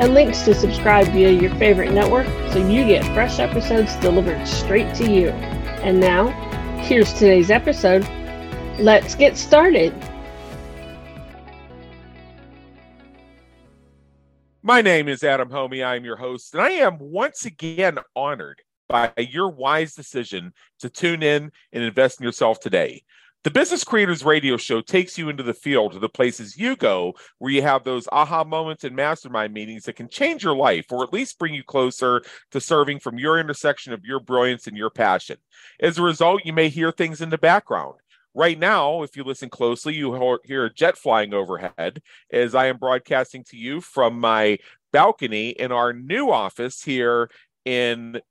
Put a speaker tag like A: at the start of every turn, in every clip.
A: and links to subscribe via your favorite network so you get fresh episodes delivered straight to you. And now, here's today's episode. Let's get started.
B: My name is Adam Hommey. I'm your host, and I am once again honored by your wise decision to tune in and invest in yourself today. The Business Creators Radio Show takes you into the field to the places you go where you have those aha moments and mastermind meetings that can change your life or at least bring you closer to serving from your intersection of your brilliance and your passion. As a result, you may hear things in the background. Right now, if you listen closely, you hear a jet flying overhead as I am broadcasting to you from my balcony in our new office here in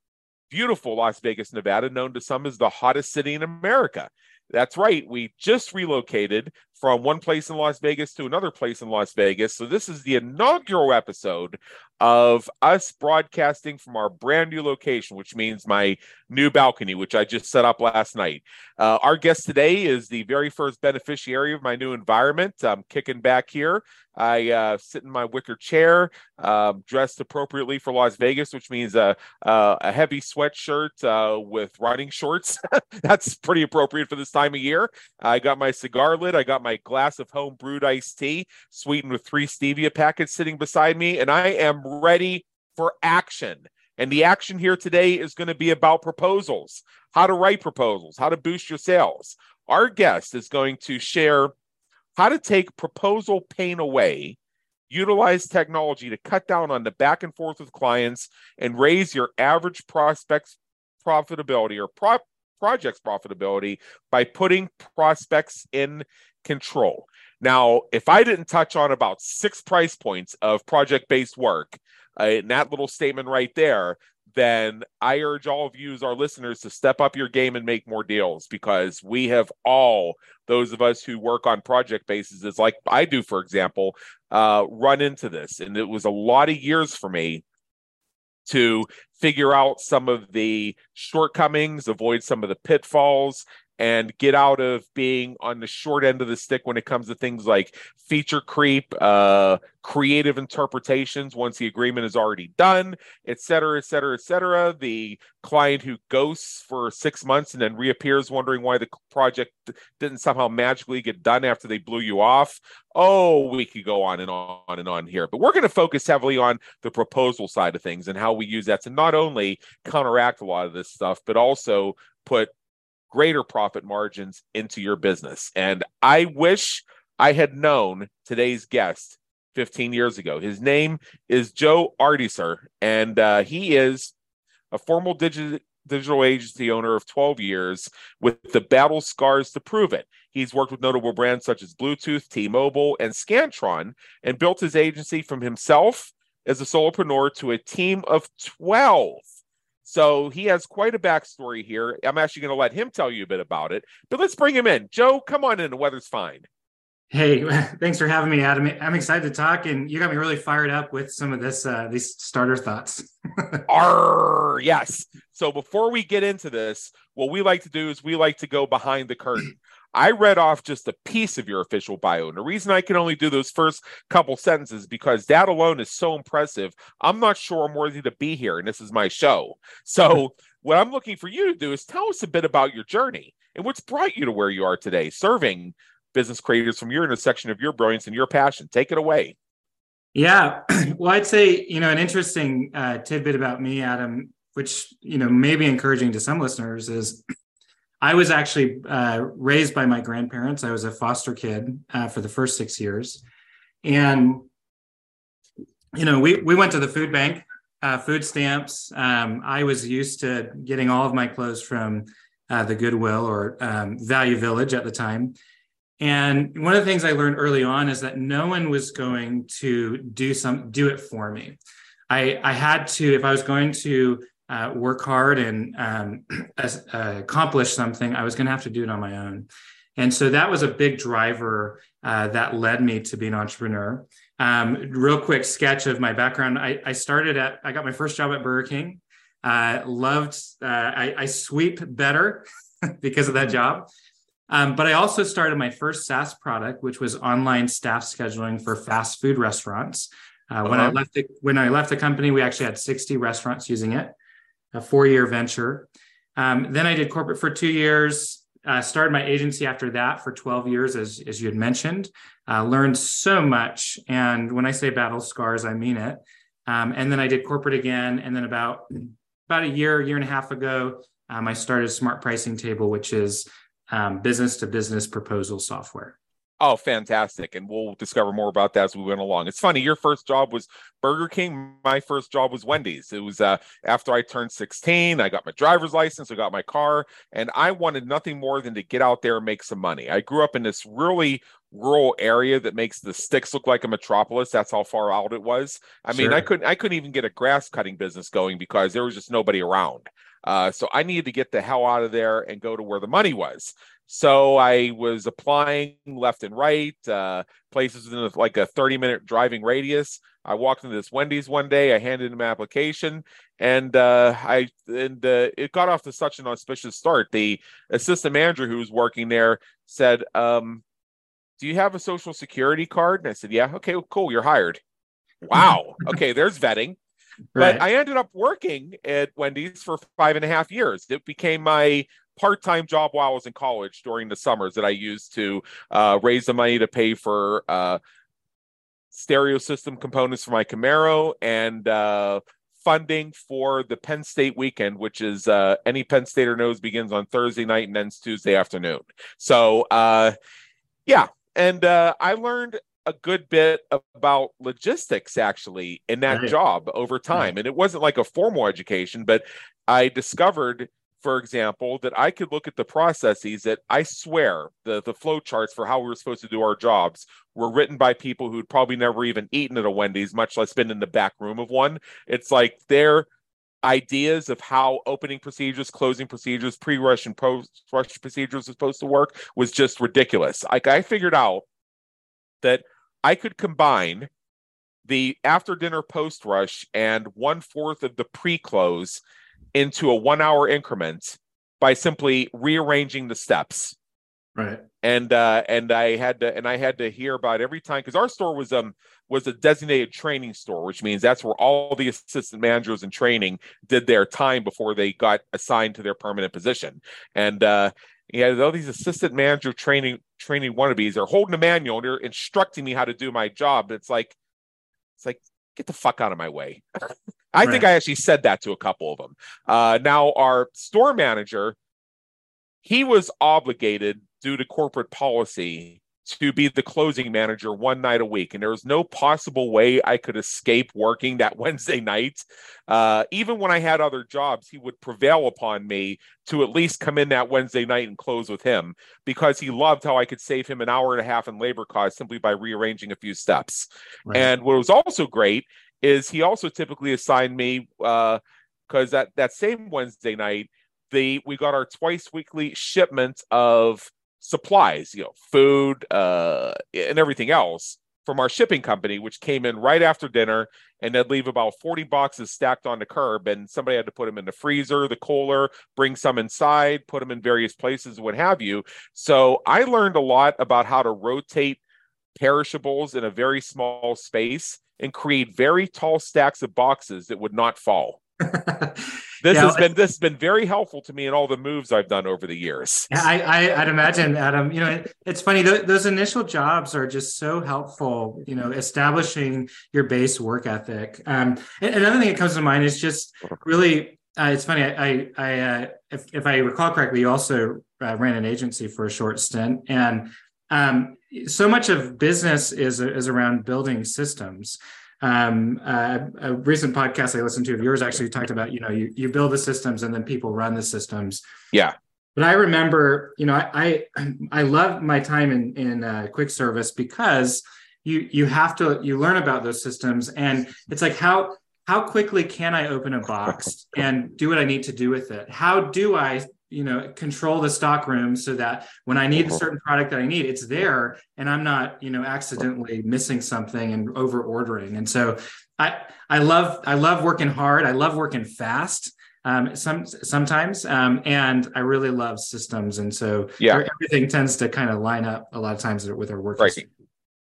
B: beautiful Las Vegas, Nevada, known to some as the hottest city in America. That's right. We just relocated from one place in Las Vegas to another place in Las Vegas. So, this is the inaugural episode of us broadcasting from our brand new location, which means my new balcony, which I just set up last night. Uh, our guest today is the very first beneficiary of my new environment. I'm kicking back here. I uh, sit in my wicker chair, uh, dressed appropriately for Las Vegas, which means a, a heavy sweatshirt uh, with running shorts. That's pretty appropriate for this time of year. I got my cigar lit. I got my glass of home brewed iced tea, sweetened with three stevia packets sitting beside me, and I am ready for action. And the action here today is going to be about proposals, how to write proposals, how to boost your sales. Our guest is going to share how to take proposal pain away, utilize technology to cut down on the back and forth with clients, and raise your average prospects profitability or pro- projects profitability by putting prospects in control. Now, if I didn't touch on about six price points of project based work uh, in that little statement right there, then I urge all of you as our listeners to step up your game and make more deals because we have all those of us who work on project bases, like I do, for example, uh, run into this. And it was a lot of years for me to figure out some of the shortcomings, avoid some of the pitfalls, and get out of being on the short end of the stick when it comes to things like feature creep, uh, creative interpretations once the agreement is already done, et cetera, et cetera, et cetera. The client who ghosts for six months and then reappears wondering why the project didn't somehow magically get done after they blew you off. Oh, we could go on and on and on here, but we're going to focus heavily on the proposal side of things and how we use that to not only counteract a lot of this stuff, but also put greater profit margins into your business. And I wish I had known today's guest 15 years ago. His name is Joe Ardeeser, and uh, he is a formal digital digital agency owner of 12 years with the battle scars to prove it. He's worked with notable brands such as Bluetooth, T-Mobile, and Scantron, and built his agency from himself as a solopreneur to a team of 12 so he has quite a backstory here. I'm actually going to let him tell you a bit about it, but let's bring him in. Joe, come on in. The weather's fine.
C: Hey, thanks for having me, Adam. I'm excited to talk, and you got me really fired up with some of this uh, these starter thoughts.
B: Arr, yes. So before we get into this, what we like to do is we like to go behind the curtain. I read off just a piece of your official bio. And the reason I can only do those first couple sentences because that alone is so impressive. I'm not sure I'm worthy to be here, and this is my show. So, what I'm looking for you to do is tell us a bit about your journey and what's brought you to where you are today, serving business creators from your intersection of your brilliance and your passion. Take it away.
C: Yeah. Well, I'd say, you know, an interesting uh, tidbit about me, Adam, which, you know, may be encouraging to some listeners is I was actually uh, raised by my grandparents. I was a foster kid uh, for the first six years, and you know, we we went to the food bank, uh, food stamps. Um, I was used to getting all of my clothes from uh, the Goodwill or um, Value Village at the time. And one of the things I learned early on is that no one was going to do some do it for me. I, I had to, if I was going to uh, work hard and um, uh, accomplish something, I was going to have to do it on my own. And so that was a big driver uh, that led me to be an entrepreneur. Um, real quick sketch of my background. I, I, started at, I got my first job at Burger King. Uh, loved, uh, I, I, sweep better because of that job. Um, but I also started my first SaaS product, which was online staff scheduling for fast food restaurants. Uh, when uh-huh. I left the, when I left the company, we actually had 60 restaurants using it, a four year venture. Um, then I did corporate for two years. Uh, started my agency after that for 12 years, as, as you had mentioned. Uh, learned so much. And when I say battle scars, I mean it. Um, and then I did corporate again. And then about, about a year, year and a half ago, um, I started Smart Pricing Table, which is um, business to business proposal software.
B: Oh, fantastic. And we'll discover more about that as we went along. It's funny, your first job was Burger King. My first job was Wendy's. It was uh, after I turned 16, I got my driver's license, I got my car, and I wanted nothing more than to get out there and make some money. I grew up in this really rural area that makes the sticks look like a metropolis. That's how far out it was. I mean, I couldn't I couldn't even get a grass cutting business going because there was just nobody around. Uh, so I needed to get the hell out of there and go to where the money was. So I was applying left and right, uh, places in like a 30 minute driving radius. I walked into this Wendy's one day. I handed in my application, and uh, I and uh, it got off to such an auspicious start. The assistant manager who was working there said, um, "Do you have a social security card?" And I said, "Yeah." Okay, cool. You're hired. Wow. okay, there's vetting. Right. But I ended up working at Wendy's for five and a half years. It became my part-time job while I was in college during the summers that I used to uh, raise the money to pay for uh, stereo system components for my Camaro and uh, funding for the Penn State weekend, which is uh, any Penn Stater knows begins on Thursday night and ends Tuesday afternoon. So, uh, yeah, and uh, I learned a good bit about logistics actually in that right. job over time, right. and it wasn't like a formal education, but I discovered for example, that I could look at the processes that I swear the the flow charts for how we were supposed to do our jobs were written by people who'd probably never even eaten at a Wendy's, much less been in the back room of one. It's like their ideas of how opening procedures, closing procedures, pre-rush and post-rush procedures are supposed to work was just ridiculous. Like I figured out that I could combine the after dinner post rush and one fourth of the pre close into a one hour increment by simply rearranging the steps.
C: Right.
B: And uh and I had to and I had to hear about every time because our store was um was a designated training store, which means that's where all the assistant managers in training did their time before they got assigned to their permanent position. And uh yeah, all these assistant manager training training wannabes are holding a manual and they're instructing me how to do my job. It's like it's like get the fuck out of my way. I right. think I actually said that to a couple of them. Uh, now, our store manager, he was obligated due to corporate policy to be the closing manager one night a week. And there was no possible way I could escape working that Wednesday night. Uh, even when I had other jobs, he would prevail upon me to at least come in that Wednesday night and close with him because he loved how I could save him an hour and a half in labor costs simply by rearranging a few steps. Right. And what was also great is he also typically assigned me because uh, that that same Wednesday night, the we got our twice weekly shipment of supplies, you know, food uh, and everything else from our shipping company, which came in right after dinner, and they'd leave about 40 boxes stacked on the curb, and somebody had to put them in the freezer, the cooler, bring some inside, put them in various places, what have you. So I learned a lot about how to rotate perishables in a very small space and create very tall stacks of boxes that would not fall. this yeah, has been this has been very helpful to me in all the moves I've done over the years.
C: I, I would imagine, Adam. You know, it, it's funny th- those initial jobs are just so helpful. You know, establishing your base work ethic. Um, and another thing that comes to mind is just really. Uh, it's funny. I, I, I uh, if, if I recall correctly, you also uh, ran an agency for a short stint, and um, so much of business is is around building systems. Um, uh, a recent podcast I listened to of yours actually talked about you know you you build the systems and then people run the systems.
B: Yeah.
C: But I remember, you know, I I, I love my time in in uh, quick service because you you have to you learn about those systems and it's like how how quickly can I open a box and do what I need to do with it? How do I you know control the stock room so that when i need a certain product that i need it's there and i'm not you know accidentally missing something and over ordering and so i i love i love working hard. I love working fast um, some sometimes um, and i really love systems. And so
B: yeah.
C: everything tends to kind of line up a lot of times with our work
B: right.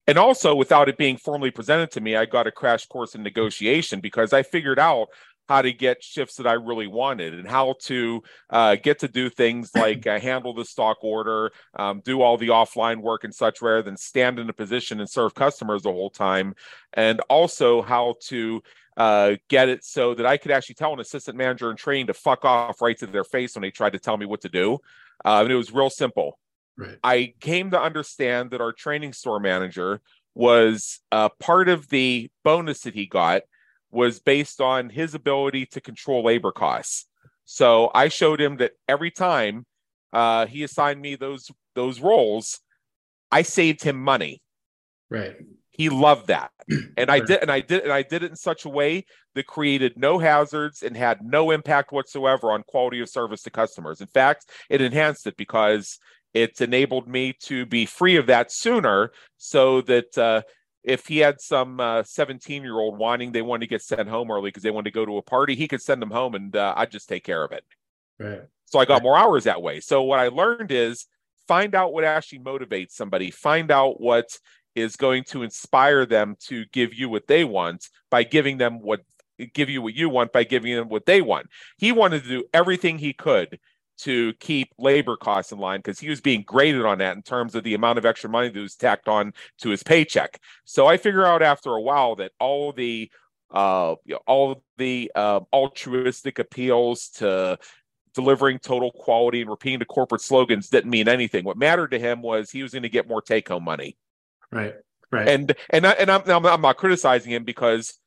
B: and also without it being formally presented to me i got a crash course in negotiation because i figured out how to get shifts that I really wanted and how to uh, get to do things like uh, handle the stock order, um, do all the offline work and such rather than stand in a position and serve customers the whole time. And also how to uh, get it so that I could actually tell an assistant manager in training to fuck off right to their face when they tried to tell me what to do. Uh, and it was real simple.
C: Right.
B: I came to understand that our training store manager was uh, part of the bonus that he got was based on his ability to control labor costs. So I showed him that every time uh, he assigned me those those roles, I saved him money.
C: Right.
B: He loved that, and I did, and I did, and I did it in such a way that created no hazards and had no impact whatsoever on quality of service to customers. In fact, it enhanced it because it enabled me to be free of that sooner, so that uh, if he had some 17 uh, year old whining they wanted to get sent home early because they wanted to go to a party, he could send them home and uh, I'd just take care of it.
C: Right.
B: So I got right. more hours that way. So what I learned is find out what actually motivates somebody, find out what is going to inspire them to give you what they want by giving them what give you what you want by giving them what they want. He wanted to do everything he could to keep labor costs in line because he was being graded on that in terms of the amount of extra money that was tacked on to his paycheck. So I figure out after a while that all the uh, you know, all the uh, altruistic appeals to delivering total quality and repeating the corporate slogans didn't mean anything. What mattered to him was he was going to get more take home money.
C: Right. Right.
B: And and I, and I'm I'm not criticizing him because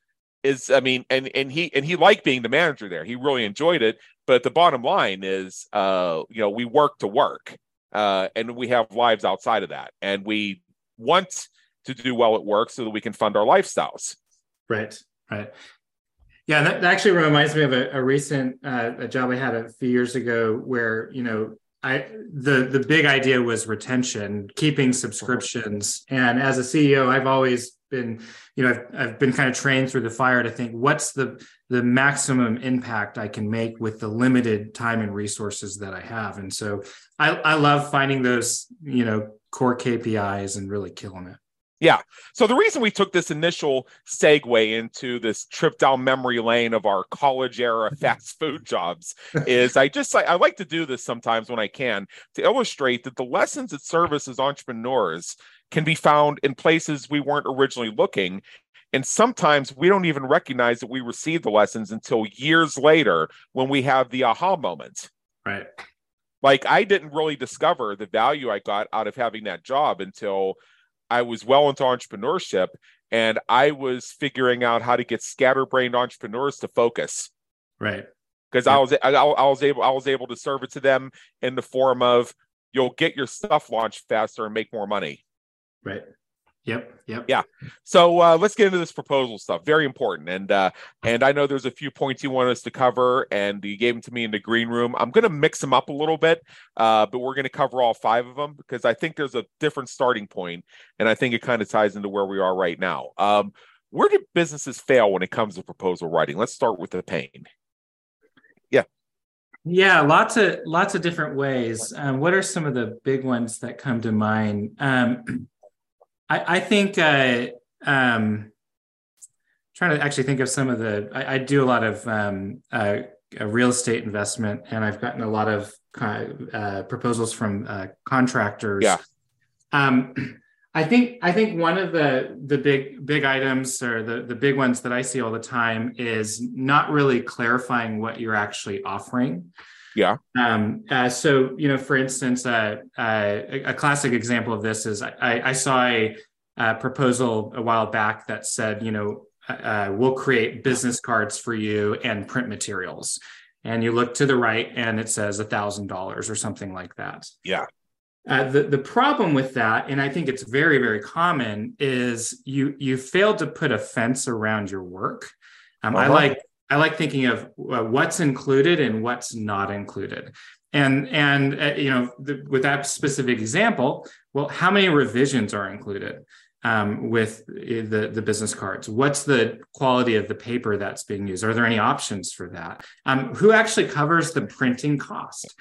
B: is I mean and and he and he liked being the manager there. He really enjoyed it. But the bottom line is, uh, you know, we work to work, uh, and we have lives outside of that, and we want to do well at work so that we can fund our lifestyles.
C: Right, right. Yeah, that, that actually reminds me of a, a recent uh, a job I had a few years ago where you know I the the big idea was retention, keeping subscriptions, and as a CEO, I've always been you know I've, I've been kind of trained through the fire to think what's the the maximum impact I can make with the limited time and resources that I have. And so I, I love finding those, you know, core KPIs and really killing it.
B: Yeah. So the reason we took this initial segue into this trip down memory lane of our college era fast food jobs is I just I, I, like to do this sometimes when I can to illustrate that the lessons that service as entrepreneurs can be found in places we weren't originally looking and sometimes we don't even recognize that we received the lessons until years later when we have the aha moment.
C: Right.
B: Like I didn't really discover the value I got out of having that job until I was well into entrepreneurship and I was figuring out how to get scatterbrained entrepreneurs to focus.
C: Right.
B: Because yeah. I was I, I was able I was able to serve it to them in the form of you'll get your stuff launched faster and make more money.
C: Right. Yep. Yep.
B: Yeah. So uh, let's get into this proposal stuff. Very important. And uh, and I know there's a few points you want us to cover, and you gave them to me in the green room. I'm going to mix them up a little bit, uh, but we're going to cover all five of them because I think there's a different starting point, and I think it kind of ties into where we are right now. Um, where do businesses fail when it comes to proposal writing? Let's start with the pain. Yeah.
C: Yeah, lots of lots of different ways. Um, what are some of the big ones that come to mind? Um, I, I think uh, um, trying to actually think of some of the. I, I do a lot of um, uh, real estate investment, and I've gotten a lot of uh, proposals from uh, contractors.
B: Yeah.
C: Um, I think I think one of the the big big items or the the big ones that I see all the time is not really clarifying what you're actually offering.
B: Yeah.
C: Um, uh, so, you know, for instance, uh, uh, a classic example of this is I, I saw a, a, proposal a while back that said, you know, uh, uh, we'll create business cards for you and print materials. And you look to the right and it says a thousand dollars or something like that.
B: Yeah.
C: Uh, the the problem with that, and I think it's very very common, is you you failed to put a fence around your work. Um, uh-huh. I like I like thinking of uh, what's included and what's not included. And and uh, you know the, with that specific example, well, how many revisions are included? um, with the, the business cards? What's the quality of the paper that's being used? Are there any options for that? Um, who actually covers the printing cost?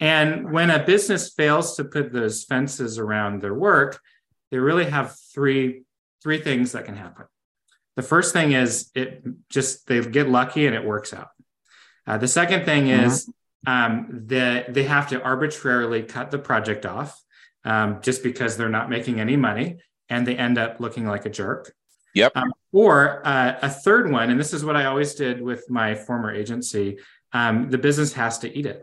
C: And when a business fails to put those fences around their work, they really have three three things that can happen. The first thing is it just they get lucky and it works out. Uh, the second thing mm-hmm. is um, that they have to arbitrarily cut the project off um, just because they're not making any money and they end up looking like a jerk.
B: Yep. Um,
C: or uh, a third one, and this is what I always did with my former agency um, the business has to eat it.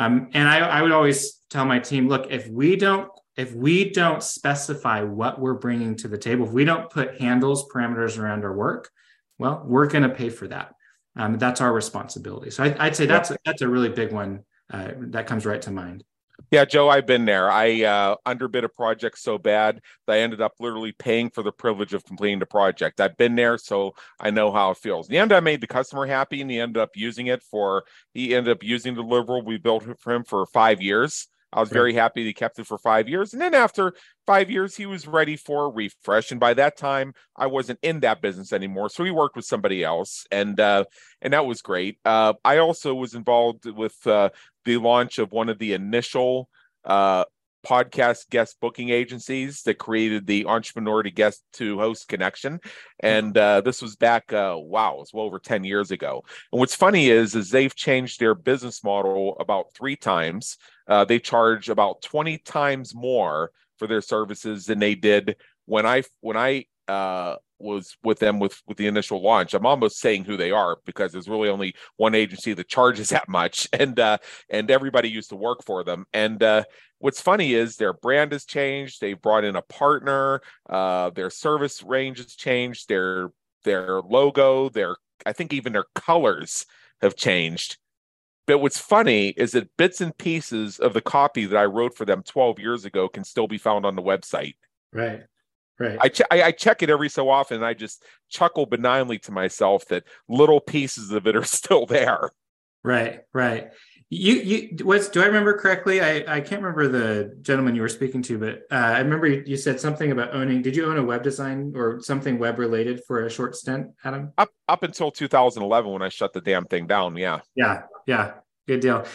C: Um, and I, I would always tell my team look, if we don't if we don't specify what we're bringing to the table, if we don't put handles, parameters around our work, well, we're going to pay for that. Um, that's our responsibility. So I, would say that's a, that's a really big one uh, that comes right to mind.
B: Yeah, Joe, I've been there. I uh, underbid a project so bad that I ended up literally paying for the privilege of completing the project. I've been there, so I know how it feels. In the end, I made the customer happy, and he ended up using it for. He ended up using the deliverable we built for him for five years. I was very happy he kept it for five years. And then after five years, he was ready for a refresh. And by that time, I wasn't in that business anymore. So he worked with somebody else. And uh, and that was great. Uh, I also was involved with uh, the launch of one of the initial uh, podcast guest booking agencies that created the entrepreneur to guest to host connection. And uh, this was back uh, wow it was well over 10 years ago. And what's funny is is they've changed their business model about three times. Uh, they charge about 20 times more for their services than they did when i when i uh, was with them with with the initial launch. I'm almost saying who they are because there's really only one agency that charges that much, and uh, and everybody used to work for them. And uh, what's funny is their brand has changed. They've brought in a partner. Uh, their service range has changed. Their their logo, their I think even their colors have changed. But what's funny is that bits and pieces of the copy that I wrote for them 12 years ago can still be found on the website.
C: Right. Right.
B: I, ch- I, I check it every so often and I just chuckle benignly to myself that little pieces of it are still there.
C: Right, right. You you was do I remember correctly? I, I can't remember the gentleman you were speaking to, but uh, I remember you, you, said something about owning. Did you own a web design or something web related for a short stint, Adam?
B: Up up until 2011 when I shut the damn thing down. Yeah.
C: Yeah, yeah. Good deal.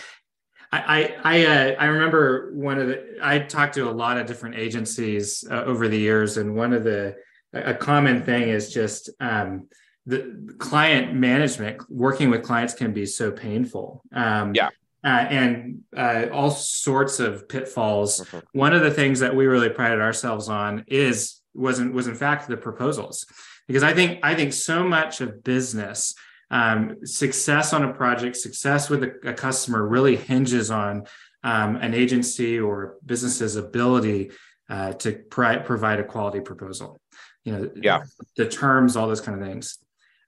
C: I I uh, I remember one of the I talked to a lot of different agencies uh, over the years, and one of the a common thing is just um, the client management. Working with clients can be so painful. Um,
B: yeah.
C: Uh, and uh, all sorts of pitfalls. Mm-hmm. One of the things that we really prided ourselves on is wasn't was in fact the proposals, because I think I think so much of business um, success on a project, success with a, a customer really hinges on um, an agency or business's ability uh, to pri- provide a quality proposal. You know,
B: yeah,
C: the terms, all those kind of things.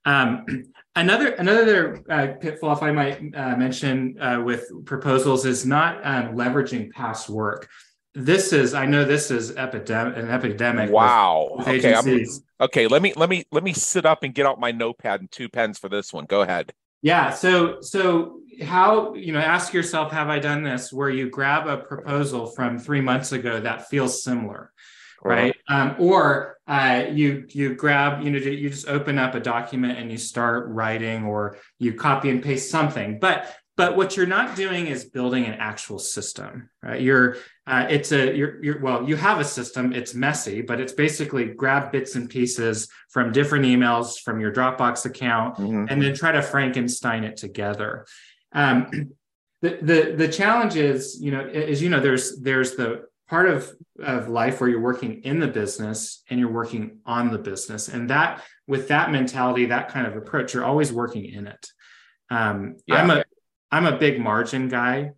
C: Um, another another uh, pitfall, if I might uh, mention, uh, with proposals is not um, leveraging past work this is i know this is epidemic an epidemic
B: wow with, with okay I'm, okay let me let me let me sit up and get out my notepad and two pens for this one. Go ahead.
C: Yeah so so how you know ask yourself have i done this where you grab a proposal from three months ago that feels similar right? Um, or uh, you you grab you know you just open up a document and you start writing or you copy and paste something. But but what you're not doing is building an actual system right you're uh, it's a you're, you're well you have a system it's messy but it's basically grab bits and pieces from different emails from your dropbox account mm-hmm. and then try to frankenstein it together um, the, the the challenge is you know is you know there's there's the part of of life where you're working in the business and you're working on the business and that with that mentality that kind of approach you're always working in it um, yeah. i'm a I'm a big margin guy.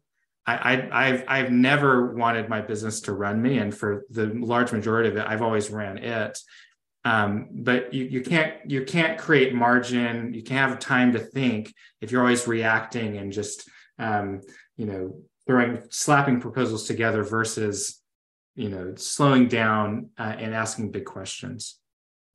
C: I, have I've never wanted my business to run me, and for the large majority of it, I've always ran it. Um, but you you can't you can't create margin. You can't have time to think if you're always reacting and just um, you know throwing slapping proposals together versus you know slowing down uh, and asking big questions.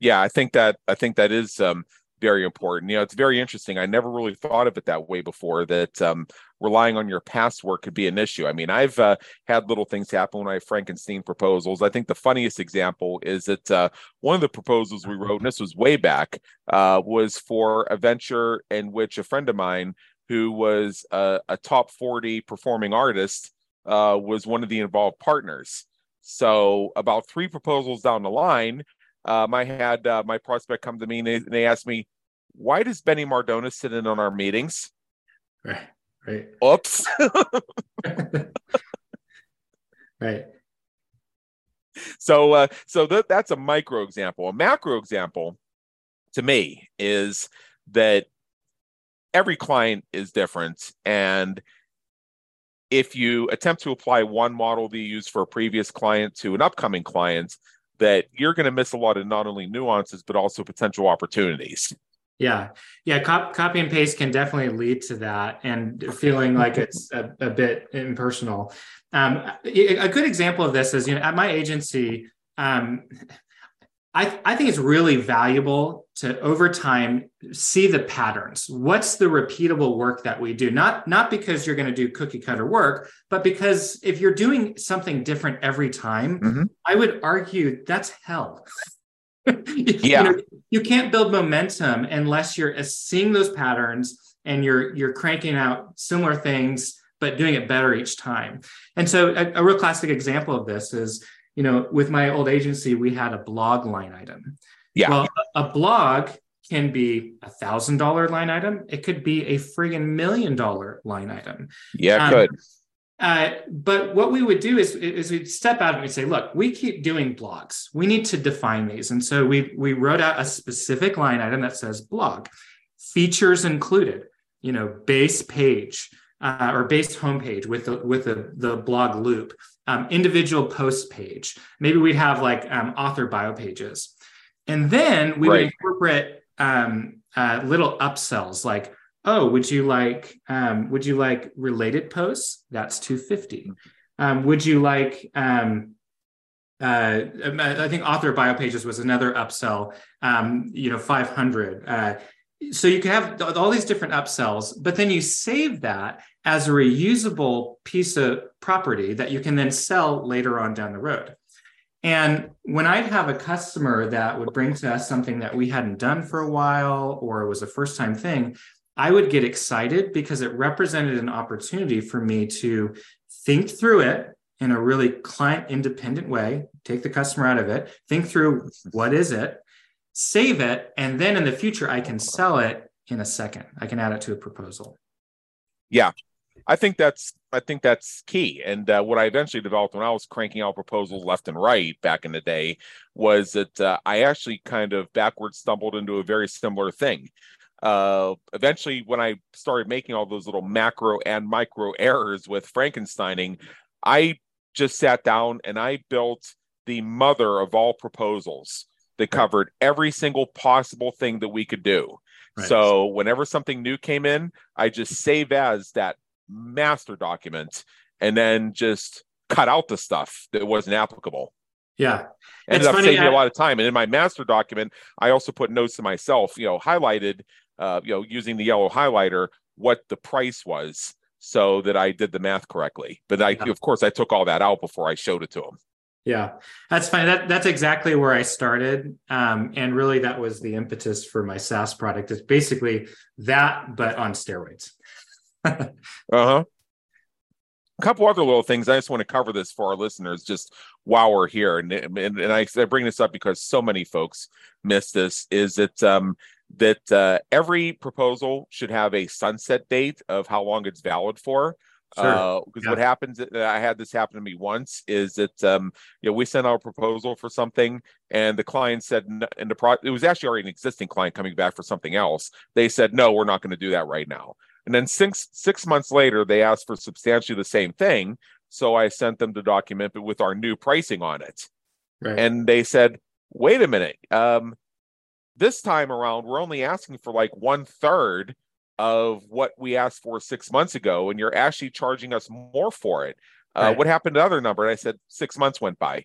B: Yeah, I think that I think that is um, very important. You know, it's very interesting. I never really thought of it that way before. That um, relying on your past work could be an issue. I mean, I've uh, had little things happen when I have Frankenstein proposals. I think the funniest example is that uh, one of the proposals we wrote, and this was way back, uh, was for a venture in which a friend of mine who was a, a top 40 performing artist uh, was one of the involved partners. So about three proposals down the line, um, I had uh, my prospect come to me and they, and they asked me, why does Benny Mardones sit in on our meetings?
C: Right. Right.
B: Oops.
C: right.
B: So, uh, so that that's a micro example. A macro example, to me, is that every client is different, and if you attempt to apply one model that you use for a previous client to an upcoming client, that you're going to miss a lot of not only nuances but also potential opportunities.
C: Yeah, yeah. Cop, copy and paste can definitely lead to that, and feeling like it's a, a bit impersonal. Um, a good example of this is, you know, at my agency, um, I, I think it's really valuable to over time see the patterns. What's the repeatable work that we do? Not not because you're going to do cookie cutter work, but because if you're doing something different every time, mm-hmm. I would argue that's hell.
B: yeah.
C: You, know, you can't build momentum unless you're seeing those patterns and you're you're cranking out similar things but doing it better each time. And so a, a real classic example of this is, you know, with my old agency, we had a blog line item.
B: Yeah.
C: Well, a, blog can be a thousand dollar line item. It could be a friggin' million dollar line item.
B: Yeah, um, good.
C: Uh, but what we would do is, is we'd step out and we'd say, look, we keep doing blogs. We need to define these. And so we we wrote out a specific line item that says blog, features included, you know, base page uh, or base homepage with the with the, the blog loop, um, individual post page. Maybe we'd have like um, author bio pages. And then we right. would incorporate um, uh, little upsells like oh, would you like um, would you like related posts? That's 250. Um, would you like um, uh, I think author bio pages was another upsell, um, you know, 500. Uh, so you can have all these different upsells, but then you save that as a reusable piece of property that you can then sell later on down the road. And when I'd have a customer that would bring to us something that we hadn't done for a while or was a first time thing, I would get excited because it represented an opportunity for me to think through it in a really client independent way, take the customer out of it, think through what is it, save it, and then in the future, I can sell it in a second. I can add it to a proposal.
B: Yeah. I think that's I think that's key. And uh, what I eventually developed when I was cranking out proposals left and right back in the day was that uh, I actually kind of backwards stumbled into a very similar thing uh, eventually when I started making all those little macro and micro errors with Frankensteining, I just sat down and I built the mother of all proposals that covered every single possible thing that we could do. Right. So whenever something new came in, I just save as that master document and then just cut out the stuff that wasn't applicable.
C: Yeah.
B: Ended it's up saving me a lot of time. And in my master document, I also put notes to myself, you know, highlighted uh, you know, using the yellow highlighter, what the price was so that I did the math correctly. But I, yeah. of course, I took all that out before I showed it to him.
C: Yeah, that's fine. That that's exactly where I started, um, and really that was the impetus for my SaaS product. It's basically that, but on steroids.
B: uh huh. A couple other little things. I just want to cover this for our listeners, just while we're here, and and, and I, I bring this up because so many folks miss this. Is that um, that uh, every proposal should have a sunset date of how long it's valid for. Because sure. uh, yeah. what happens, uh, I had this happen to me once, is that um, you know we sent out a proposal for something, and the client said, and the pro- it was actually already an existing client coming back for something else. They said, no, we're not going to do that right now. And then six six months later, they asked for substantially the same thing. So I sent them the document, but with our new pricing on it. Right. And they said, wait a minute, um, this time around, we're only asking for like one third of what we asked for six months ago, and you're actually charging us more for it. Uh, right. What happened to the other number? And I said six months went by.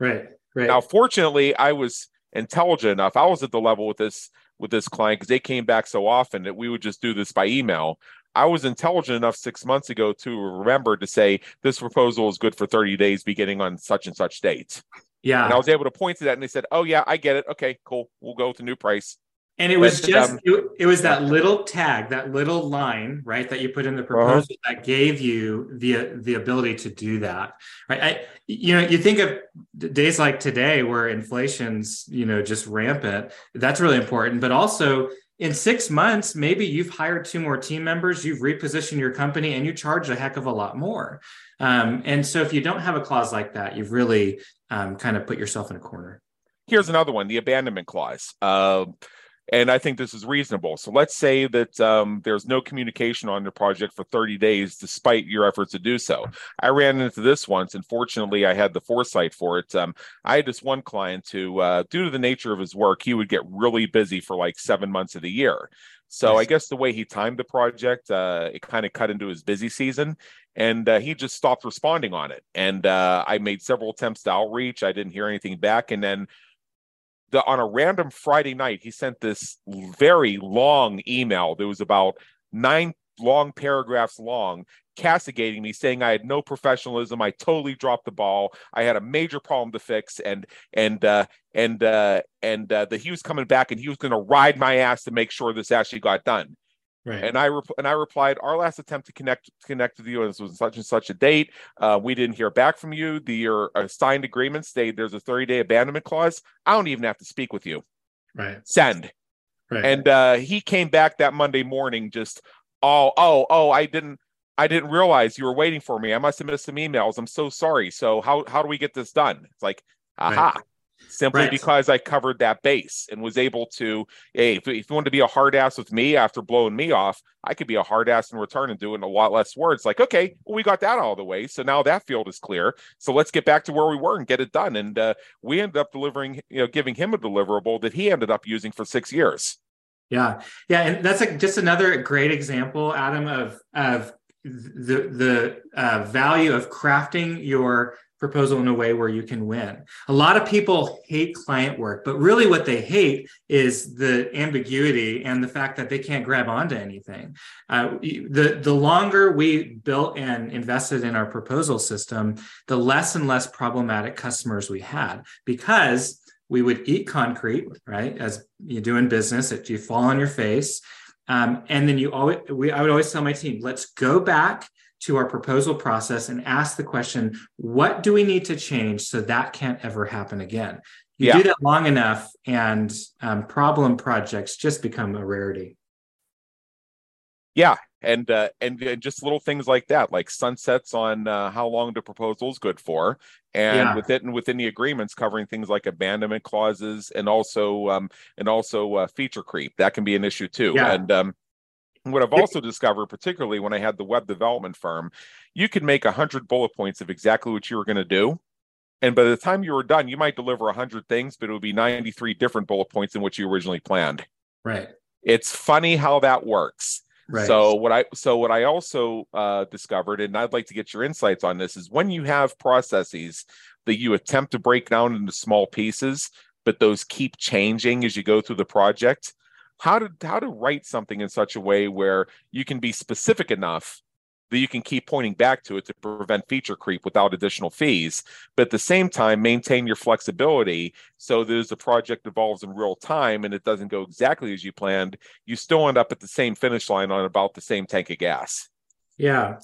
C: Right. Right.
B: Now, fortunately, I was intelligent enough. I was at the level with this with this client because they came back so often that we would just do this by email. I was intelligent enough six months ago to remember to say this proposal is good for 30 days beginning on such and such date.
C: Yeah.
B: And I was able to point to that and they said, Oh yeah, I get it. Okay, cool. We'll go with the new price.
C: And it was just um, it, it, was that little tag, that little line, right, that you put in the uh-huh. proposal uh-huh. that gave you the the ability to do that, right? I, you know, you think of days like today where inflation's you know just rampant. That's really important, but also in six months, maybe you've hired two more team members, you've repositioned your company, and you charge a heck of a lot more. Um, and so, if you don't have a clause like that, you've really um, kind of put yourself in a corner.
B: Here's another one: the abandonment clause. Uh, and I think this is reasonable. So let's say that um, there's no communication on the project for 30 days, despite your efforts to do so. I ran into this once, and fortunately, I had the foresight for it. Um, I had this one client who, uh, due to the nature of his work, he would get really busy for like seven months of the year. So I guess the way he timed the project, uh, it kind of cut into his busy season, and uh, he just stopped responding on it. And uh, I made several attempts to outreach. I didn't hear anything back, and then the, on a random Friday night, he sent this very long email that was about nine long paragraphs long, castigating me, saying I had no professionalism, I totally dropped the ball, I had a major problem to fix, and and uh, and uh, and uh, that he was coming back and he was going to ride my ass to make sure this actually got done. Right. And I and I replied, our last attempt to connect connect with you was such and such a date. Uh, we didn't hear back from you. The your signed agreement state there's a 30 day abandonment clause. I don't even have to speak with you.
C: Right.
B: Send. Right. And uh, he came back that Monday morning, just oh oh oh I didn't I didn't realize you were waiting for me. I must have missed some emails. I'm so sorry. So how how do we get this done? It's like aha. Right simply right. because I covered that base and was able to. Hey, if, if, you want to be a hard ass with me after blowing me off, I could be a hard ass in return and doing a lot less words. Like, okay, well, we got that of the way, so now that field is clear. So let's get back to where we were and get it done. And uh, we ended up delivering, you know, giving him a deliverable that he ended up using for six years.
C: Yeah, yeah, and that's just another great example, Adam, of of the the uh, value of crafting your proposal in a way where you can win. A lot of people hate client work, but really what they hate is the ambiguity and the fact that they can't grab onto anything. Uh, the, the longer we built and invested in our proposal system, the less and less problematic customers we had because we would eat concrete, right? As you do in business, it, you fall on your face. Um, and then you always, we, I would always tell my team, let's go back to our proposal process and ask the question what do we need to change so that can't ever happen again you yeah. do that long enough and um, problem projects just become a rarity
B: yeah and uh, and, and just little things like that like sunsets on uh, how long the proposal is good for and yeah. within within the agreements covering things like abandonment clauses and also um, and also uh, feature creep that can be an issue too yeah. and um, what I've also discovered, particularly when I had the web development firm, you could make 100 bullet points of exactly what you were going to do. And by the time you were done, you might deliver 100 things, but it would be 93 different bullet points than what you originally planned.
C: Right.
B: It's funny how that works. Right. So what I so what I also uh, discovered, and I'd like to get your insights on this, is when you have processes that you attempt to break down into small pieces, but those keep changing as you go through the project how to how to write something in such a way where you can be specific enough that you can keep pointing back to it to prevent feature creep without additional fees, but at the same time maintain your flexibility so that as the project evolves in real time and it doesn't go exactly as you planned, you still end up at the same finish line on about the same tank of gas.
C: Yeah.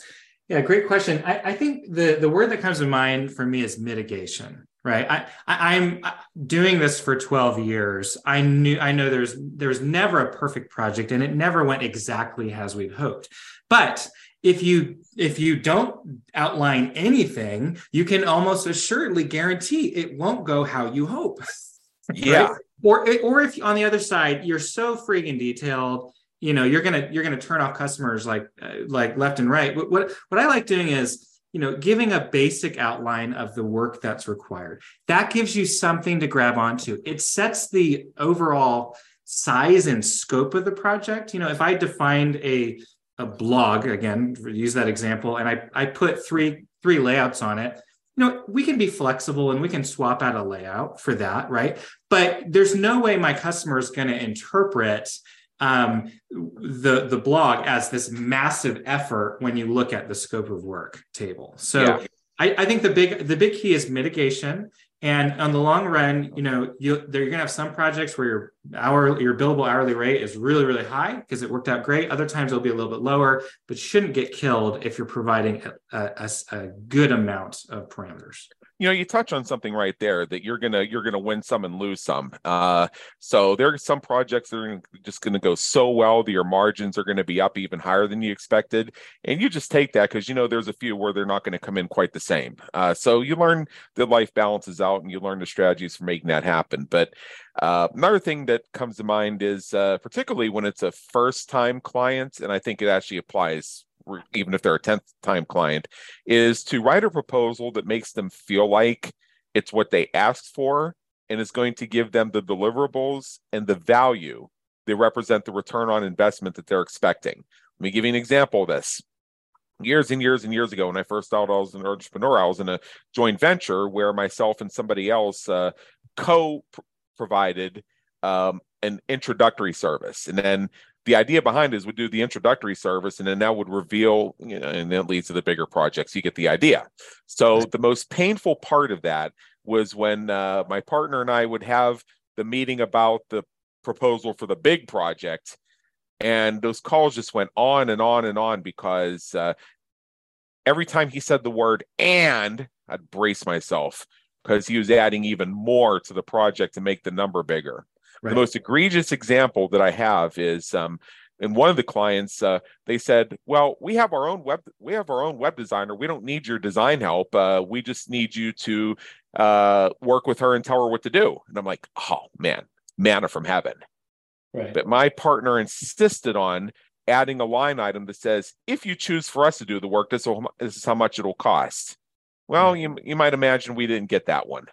C: Yeah, great question. I, I think the the word that comes to mind for me is mitigation right? I, I am doing this for 12 years. I knew i know there's there's never a perfect project and it never went exactly as we'd hoped. But if you if you don't outline anything you can almost assuredly guarantee it won't go how you hope
B: yeah. Right?
C: or or if on the other side you're so freaking detailed you know you're gonna you're gonna turn off customers like uh, like left and right. What, what what i like doing is you know giving a basic outline of the work that's required. That gives you something to grab onto. It sets the overall size and scope of the project. You know if i defined a a blog again use that example and i i put three three layouts on it you know, we can be flexible and we can swap out a layout for that, right? But there's no way my customer is going to interpret um, the the blog as this massive effort when you look at the scope of work table. So yeah. I, I, think the big the big key is mitigation. And on the long run, you know, you, you're going to have some projects where your hour your billable hourly rate is really really high because it worked out great. Other times it'll be a little bit lower, but shouldn't get killed if you're providing a, a, a good amount of parameters
B: you know you touch on something right there that you're gonna you're gonna win some and lose some. Uh, so there are some projects that are just gonna go so well that your margins are gonna be up even higher than you expected. And you just take that because you know there's a few where they're not gonna come in quite the same. Uh, so you learn the life balances out and you learn the strategies for making that happen. But uh, another thing that comes to mind is uh, particularly when it's a first time client and i think it actually applies even if they're a 10th time client, is to write a proposal that makes them feel like it's what they asked for and is going to give them the deliverables and the value they represent the return on investment that they're expecting. Let me give you an example of this. Years and years and years ago, when I first thought I was an entrepreneur, I was in a joint venture where myself and somebody else uh, co provided um, an introductory service. And then the idea behind it is we do the introductory service and then that would reveal you know and then leads to the bigger projects. You get the idea. So the most painful part of that was when uh, my partner and i would have the meeting about the proposal for the big project and those calls just went on and on and on because uh, every time he said the word and i'd brace myself because he was adding even more to the project to make the number bigger Right. The most egregious example that I have is um, in one of the clients, uh, they said, "Well, we have our own web, we have our own web designer. We don't need your design help. Uh, we just need you to uh, work with her and tell her what to do." And I'm like, "Oh man, manna from heaven." Right. But my partner insisted on adding a line item that says, "If you choose for us to do the work, this, will, this is how much it'll cost." Well, you you might imagine we didn't get that one.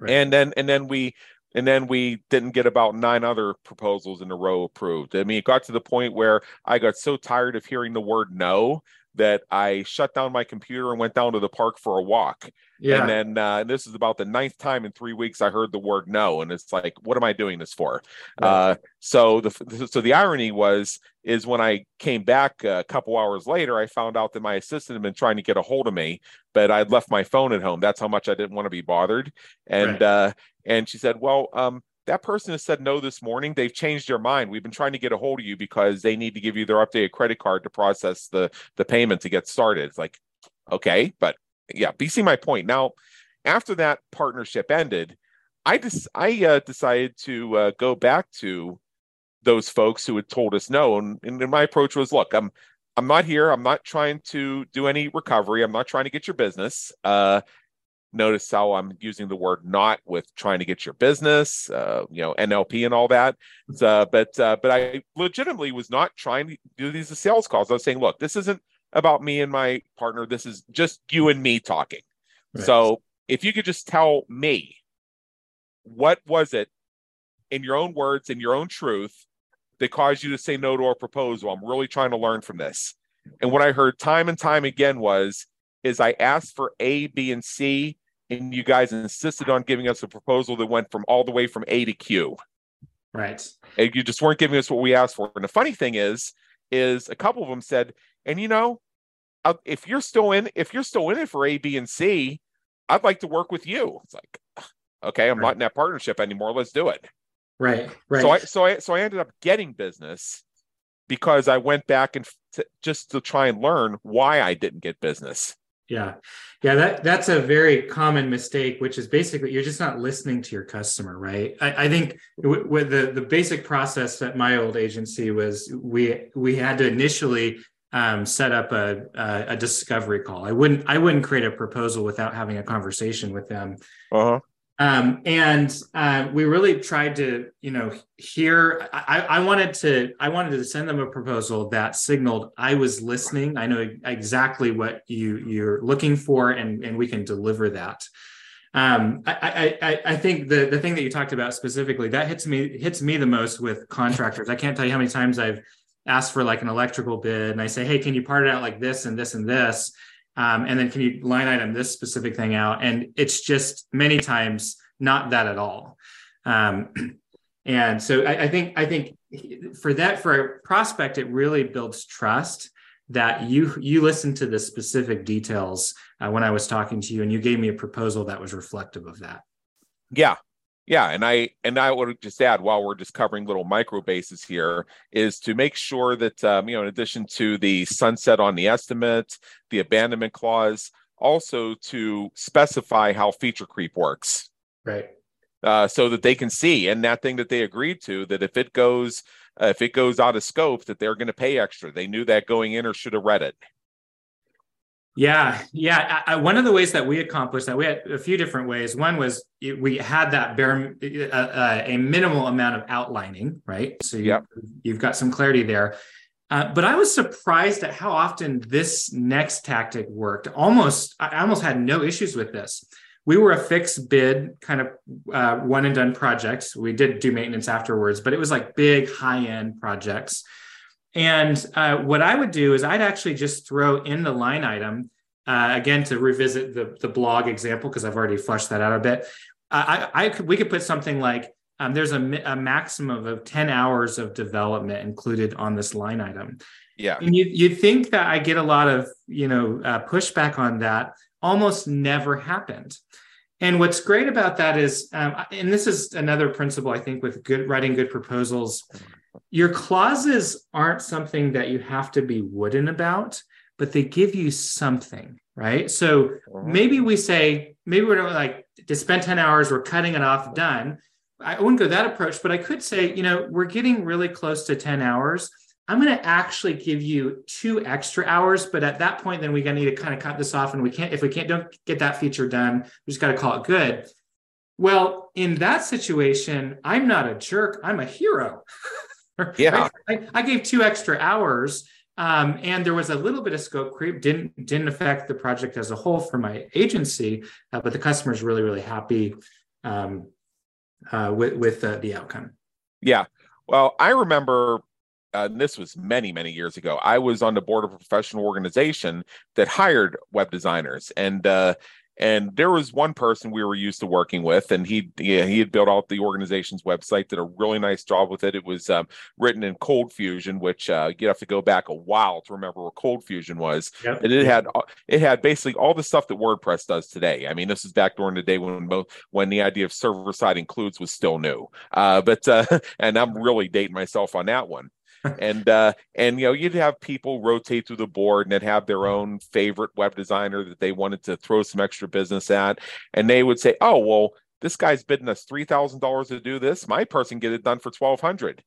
B: Right. And then and then we and then we didn't get about nine other proposals in a row approved. I mean, it got to the point where I got so tired of hearing the word no that I shut down my computer and went down to the park for a walk. Yeah. And then uh, and this is about the ninth time in three weeks I heard the word no, and it's like, what am I doing this for? Right. Uh, so the so the irony was is when I came back a couple hours later, I found out that my assistant had been trying to get a hold of me, but I'd left my phone at home. That's how much I didn't want to be bothered. And right. uh, and she said, well, um, that person has said no this morning. They've changed their mind. We've been trying to get a hold of you because they need to give you their updated credit card to process the the payment to get started. It's like, okay, but yeah, you see my point. Now, after that partnership ended, I just I uh, decided to uh, go back to those folks who had told us no, and, and my approach was, look, I'm I'm not here. I'm not trying to do any recovery. I'm not trying to get your business. Uh, notice how I'm using the word not with trying to get your business, uh, you know, NLP and all that. Uh, but uh, but I legitimately was not trying to do these as sales calls. I was saying, look, this isn't about me and my partner. This is just you and me talking. Right. So if you could just tell me what was it in your own words, in your own truth, that caused you to say no to our proposal? I'm really trying to learn from this. And what I heard time and time again was, is I asked for A, B, and C, and you guys insisted on giving us a proposal that went from all the way from A to Q.
C: Right.
B: And you just weren't giving us what we asked for. And the funny thing is, is a couple of them said, and you know, if you're still in, if you're still in it for A, B, and C, I'd like to work with you. It's like, okay, I'm right. not in that partnership anymore. Let's do it.
C: Right. Right.
B: So I, so I, so I ended up getting business because I went back and t- just to try and learn why I didn't get business.
C: Yeah. Yeah, that that's a very common mistake, which is basically you're just not listening to your customer, right? I, I think with the the basic process at my old agency was we we had to initially um, set up a, a, a discovery call. I wouldn't I wouldn't create a proposal without having a conversation with them. Uh-huh. Um, and uh, we really tried to, you know, hear. I, I, wanted to, I wanted to send them a proposal that signaled I was listening. I know exactly what you you're looking for, and and we can deliver that. Um, I, I, I think the the thing that you talked about specifically that hits me hits me the most with contractors. I can't tell you how many times I've asked for like an electrical bid, and I say, hey, can you part it out like this and this and this, Um, and then can you line item this specific thing out? And it's just many times not that at all. Um, and so I, I think I think for that for a prospect, it really builds trust that you you listened to the specific details uh, when I was talking to you, and you gave me a proposal that was reflective of that.
B: Yeah, yeah, and I and I would just add while we're just covering little micro bases here is to make sure that um, you know in addition to the sunset on the estimate, the abandonment clause, also to specify how feature creep works.
C: Right.
B: Uh, so that they can see and that thing that they agreed to that if it goes uh, if it goes out of scope that they're going to pay extra. They knew that going in or should have read it.
C: Yeah, yeah. I, one of the ways that we accomplished that, we had a few different ways. One was we had that bare uh, uh, a minimal amount of outlining, right? So you, yep. you've got some clarity there. Uh, but I was surprised at how often this next tactic worked. Almost, I almost had no issues with this. We were a fixed bid kind of uh, one and done projects. We did do maintenance afterwards, but it was like big high end projects. And uh, what I would do is I'd actually just throw in the line item uh, again to revisit the the blog example because I've already flushed that out a bit. I, I could we could put something like um, there's a, a maximum of 10 hours of development included on this line item.
B: Yeah.
C: And you you think that I get a lot of you know uh, pushback on that? Almost never happened. And what's great about that is, um, and this is another principle I think with good writing good proposals your clauses aren't something that you have to be wooden about, but they give you something, right? So maybe we say, maybe we're like to spend 10 hours, we're cutting it off, done. I wouldn't go that approach, but I could say, you know, we're getting really close to 10 hours. I'm going to actually give you two extra hours, but at that point, then we're going to need to kind of cut this off. And we can't, if we can't don't get that feature done, we just got to call it good. Well, in that situation, I'm not a jerk. I'm a hero.
B: Yeah.
C: I, I, gave two extra hours. Um, and there was a little bit of scope creep didn't didn't affect the project as a whole for my agency uh, but the customer is really really happy um, uh, with with uh, the outcome
B: yeah well i remember uh, this was many many years ago i was on the board of a professional organization that hired web designers and uh, and there was one person we were used to working with, and he yeah, he had built out the organization's website, did a really nice job with it. It was um, written in Cold Fusion, which uh, you have to go back a while to remember what Cold Fusion was. Yep. And it had it had basically all the stuff that WordPress does today. I mean, this is back during the day when both when the idea of server side includes was still new. Uh, but uh, and I'm really dating myself on that one and uh, and you know you'd have people rotate through the board and they'd have their own favorite web designer that they wanted to throw some extra business at, and they would say, "Oh well, this guy's bidding us three thousand dollars to do this. My person get it done for twelve hundred.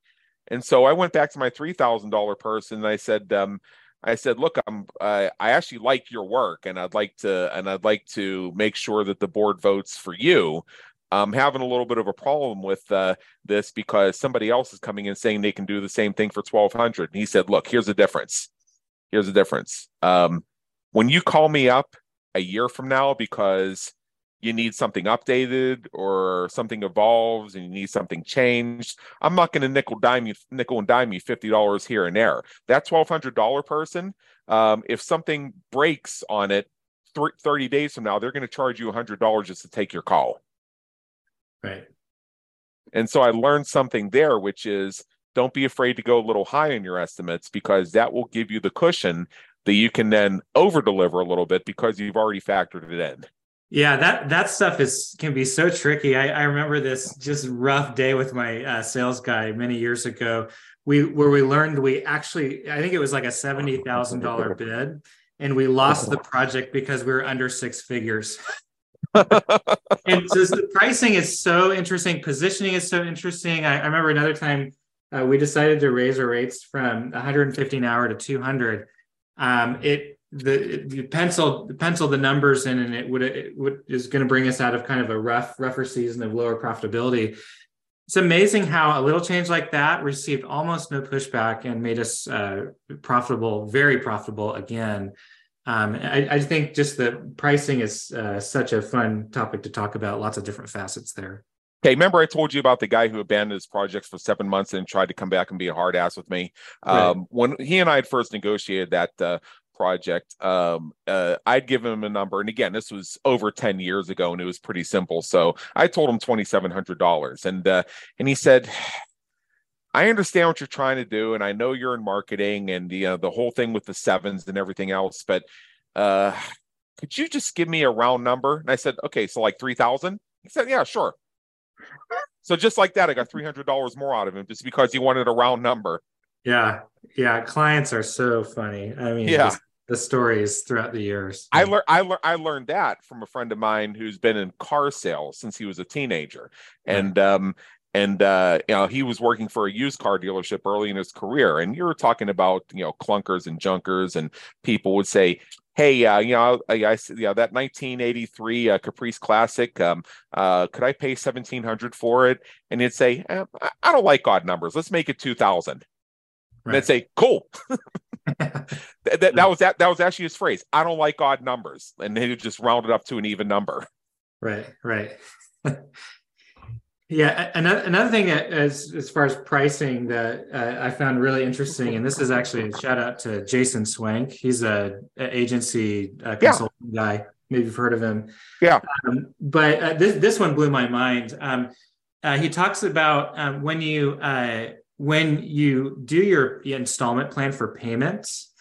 B: And so I went back to my three thousand dollar person and I said, um, I said, look, I'm uh, I actually like your work and I'd like to and I'd like to make sure that the board votes for you. I'm having a little bit of a problem with uh, this because somebody else is coming in saying they can do the same thing for 1200 and he said look here's the difference. Here's the difference. Um, when you call me up a year from now because you need something updated or something evolves and you need something changed i'm not going to nickel dime you nickel and dime you $50 here and there. That $1200 person um, if something breaks on it 30 days from now they're going to charge you $100 just to take your call
C: Right.
B: And so I learned something there, which is don't be afraid to go a little high in your estimates because that will give you the cushion that you can then over deliver a little bit because you've already factored it in.
C: Yeah, that that stuff is can be so tricky. I, I remember this just rough day with my uh, sales guy many years ago. We where we learned we actually I think it was like a seventy thousand dollar bid, and we lost the project because we were under six figures. and so the pricing is so interesting. Positioning is so interesting. I, I remember another time uh, we decided to raise our rates from 150 an hour to 200. Um, it the, the pencil pencil the numbers in, and it would it would is going to bring us out of kind of a rough rougher season of lower profitability. It's amazing how a little change like that received almost no pushback and made us uh, profitable, very profitable again. Um, I, I, think just the pricing is uh, such a fun topic to talk about. Lots of different facets there.
B: Okay, remember I told you about the guy who abandoned his projects for seven months and tried to come back and be a hard ass with me. Right. Um, when he and I had first negotiated that, uh, project, um, uh, I'd give him a number. And again, this was over 10 years ago and it was pretty simple. So I told him $2,700 and, uh, and he said, I understand what you're trying to do. And I know you're in marketing and the, uh, the whole thing with the sevens and everything else, but, uh, could you just give me a round number? And I said, okay, so like 3,000. He said, yeah, sure. So just like that, I got $300 more out of him just because he wanted a round number.
C: Yeah. Yeah. Clients are so funny. I mean,
B: yeah.
C: The stories throughout the years.
B: I learned I learned I learned that from a friend of mine who's been in car sales since he was a teenager. And um and uh, you know he was working for a used car dealership early in his career and you were talking about you know clunkers and junkers and people would say hey, uh, you know, I, I, you know, that 1983 uh, Caprice Classic, um, uh, could I pay 1700 for it? And he'd say, eh, I don't like odd numbers. Let's make it 2000. Right. And they'd say, cool. that, that, that, was that, that was actually his phrase. I don't like odd numbers. And he would just round it up to an even number.
C: Right. Right. Yeah, another another thing as as far as pricing that uh, I found really interesting, and this is actually a shout out to Jason Swenk. He's a, a agency uh, consulting yeah. guy. Maybe you've heard of him.
B: Yeah.
C: Um, but uh, this this one blew my mind. Um, uh, he talks about um, when you uh, when you do your installment plan for payments.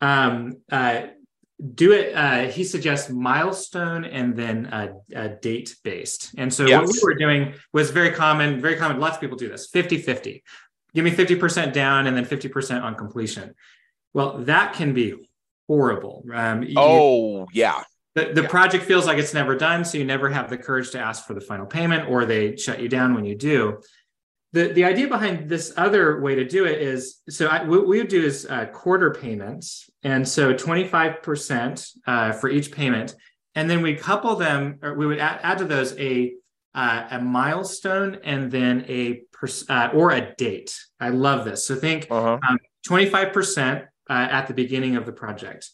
C: Um, uh, do it uh, he suggests milestone and then uh, uh, date based. And so yes. what we were doing was very common very common. Lots of people do this. 50 50 give me 50% down and then 50% on completion. Well that can be horrible. Um,
B: oh you, yeah.
C: The, the
B: yeah.
C: project feels like it's never done so you never have the courage to ask for the final payment or they shut you down when you do the, the idea behind this other way to do it is so I, what we would do is uh, quarter payments. And so 25% uh, for each payment. And then we couple them or we would add, add to those a uh, a milestone and then a pers- uh, or a date. I love this. So think uh-huh. um, 25% uh, at the beginning of the project.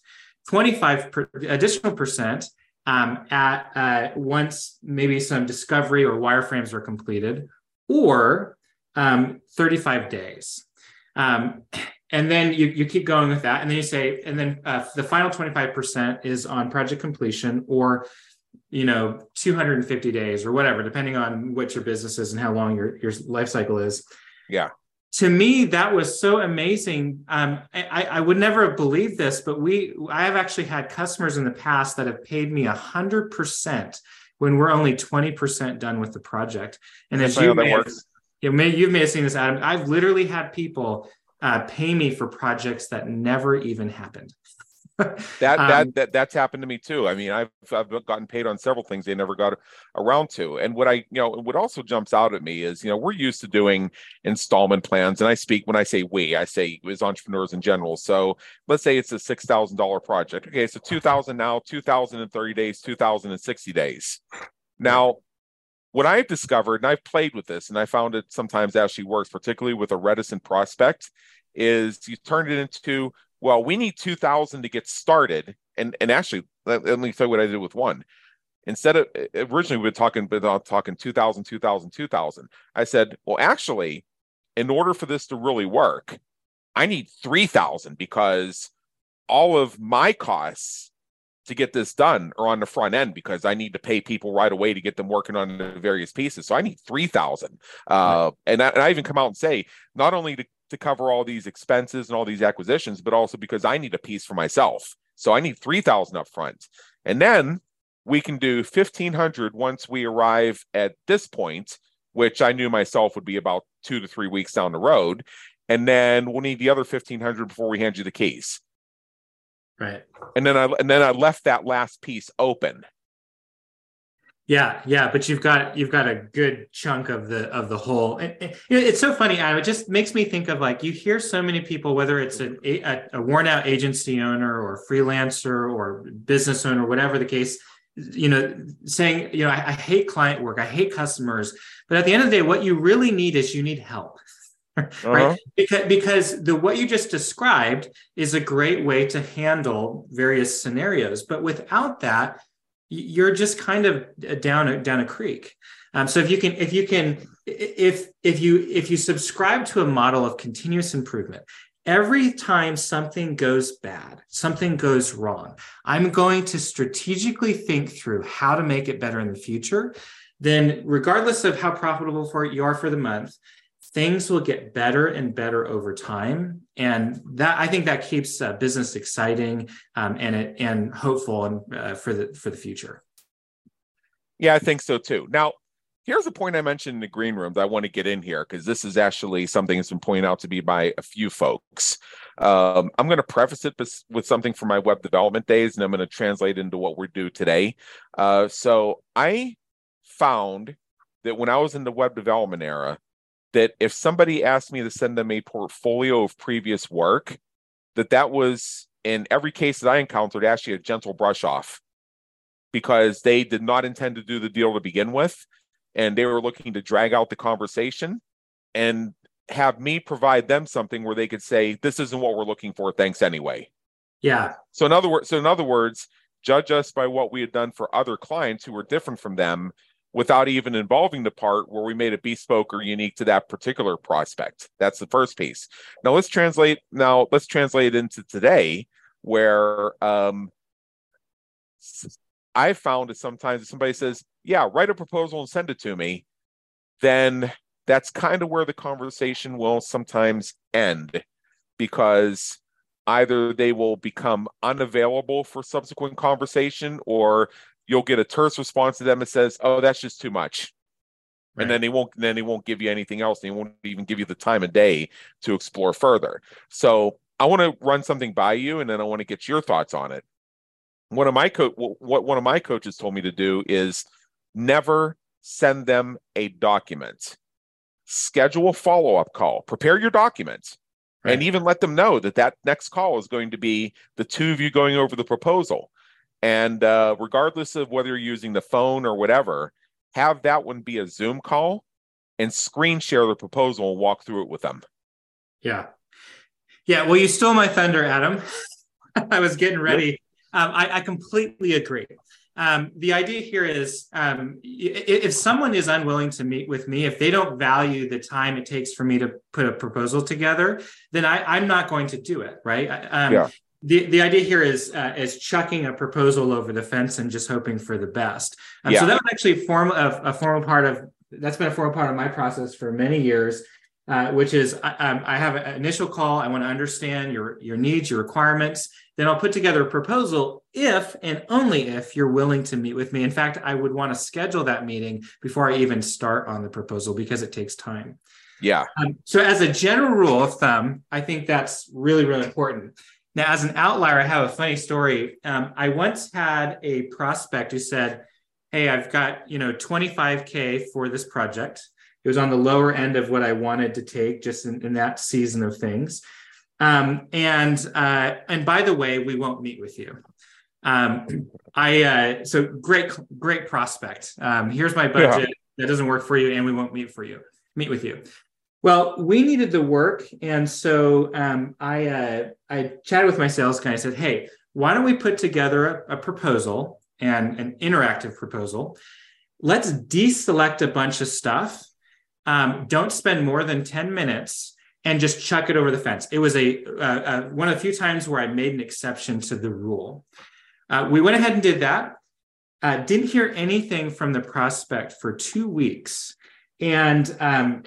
C: 25 per- additional percent um, at uh, once maybe some discovery or wireframes are completed. Or um, 35 days. Um, and then you, you keep going with that. And then you say, and then uh, the final 25% is on project completion or, you know, 250 days or whatever, depending on what your business is and how long your, your life cycle is.
B: Yeah.
C: To me, that was so amazing. Um, I, I would never have believed this, but we, I have actually had customers in the past that have paid me a hundred percent when we're only 20% done with the project. And That's as you may have, you may you may have seen this, Adam. I've literally had people uh, pay me for projects that never even happened.
B: that um, that that that's happened to me too. I mean, I've I've gotten paid on several things they never got around to. And what I you know what also jumps out at me is you know we're used to doing installment plans, and I speak when I say we, I say as entrepreneurs in general. So let's say it's a six thousand dollar project. Okay, so two thousand now, two thousand and thirty days, two thousand and sixty days. Now what I've discovered, and I've played with this, and I found it sometimes actually works, particularly with a reticent prospect, is you turn it into, well, we need 2000 to get started. And and actually, let, let me tell you what I did with one. Instead of eh, originally we were talking, but talking 2000, 2000, 2000. I said, well, actually, in order for this to really work, I need 3000 because all of my costs to get this done or on the front end because I need to pay people right away to get them working on the various pieces. So I need 3000. Uh, right. and, I, and I even come out and say, not only to, to cover all these expenses and all these acquisitions, but also because I need a piece for myself. So I need 3000 up front. And then we can do 1500 once we arrive at this point, which I knew myself would be about two to three weeks down the road. And then we'll need the other 1500 before we hand you the keys.
C: Right.
B: And then I and then I left that last piece open.
C: Yeah, yeah, but you've got you've got a good chunk of the of the whole. And, and, it's so funny. Adam, it just makes me think of like you hear so many people, whether it's a, a, a worn out agency owner or freelancer or business owner, whatever the case, you know, saying, you know, I, I hate client work, I hate customers, but at the end of the day, what you really need is you need help uh-huh. right because, because the what you just described is a great way to handle various scenarios but without that you're just kind of down a, down a creek um, so if you can if you can if if you if you subscribe to a model of continuous improvement every time something goes bad, something goes wrong, I'm going to strategically think through how to make it better in the future. Then, regardless of how profitable for you are for the month, things will get better and better over time. And that i think that keeps uh, business exciting um, and it, and hopeful and uh, for the for the future.
B: Yeah i think so too. Now here's a point i mentioned in the green room that i want to get in here because this is actually something that's been pointed out to me by a few folks. Um, i'm going to preface it with something from my web development days and i'm going to translate into what we're due today. Uh, so i found that when i was in the web development era that if somebody asked me to send them a portfolio of previous work, that that was in every case that I encountered actually a gentle brush off. Because they did not intend to do the deal to begin with and they were looking to drag out the conversation and have me provide them something where they could say this isn't what we're looking for thanks anyway.
C: Yeah.
B: So in other words so in other words judge us by what we had done for other clients who were different from them without even involving the part where we made it bespoke or unique to that particular prospect. That's the first piece. Now let's translate. Now let's translate into today, where um, I found that sometimes if somebody says, "Yeah, write a proposal and send it to me," then that's kind of where the conversation will sometimes end because either they will become unavailable for subsequent conversation or you'll get a terse response to them that says, "Oh, that's just too much," right. and then they won't. Then they won't give you anything else. They won't even give you the time of day to explore further. So I want to run something by you, and then I want to get your thoughts on it. One of my co- what one of my coaches told me to do is never send them a document. Schedule a follow up call. Prepare your documents. Right. And even let them know that that next call is going to be the two of you going over the proposal and uh, regardless of whether you're using the phone or whatever, have that one be a Zoom call and screen share the proposal and walk through it with them.
C: Yeah. Yeah. Well, you stole my thunder, Adam. I was getting ready. Um, I, I, completely agree. Um, the idea here is um, if someone is unwilling to meet with me, if they don't value the time it takes for me to put a proposal together, then I, am not going to do it. Right. Um, yeah the, the idea here is uh, is chucking a proposal over the fence and just hoping for the best. Um, yeah. So that was actually form of a formal part of that's been a formal part of my process for many years, uh, which is I, um, I, have an initial call. I want to understand your your needs, your requirements. Then I'll put together a proposal if and only if you're willing to meet with me. In fact, I would want to schedule that meeting before I even start on the proposal because it takes time.
B: Yeah.
C: Um, so as a general rule of thumb, I think that's really really important. Now, as an outlier, I have a funny story. Um, I once had a prospect who said, "Hey, I've got you know 25k for this project." It was on the lower end of what I wanted to take just in, in that season of things. Um, and uh, and by the way, we won't meet with you. Um, I uh, so great great prospect. Um, here's my budget. Yeah. That doesn't work for you, and we won't meet for you. Meet with you. Well, we needed the work, and so um, I uh, I chatted with my sales guy. I said, "Hey, why don't we put together a, a proposal and an interactive proposal? Let's deselect a bunch of stuff. Um, don't spend more than ten minutes." And just chuck it over the fence. It was a one of the few times where I made an exception to the rule. Uh, we went ahead and did that. Uh, didn't hear anything from the prospect for two weeks, and um,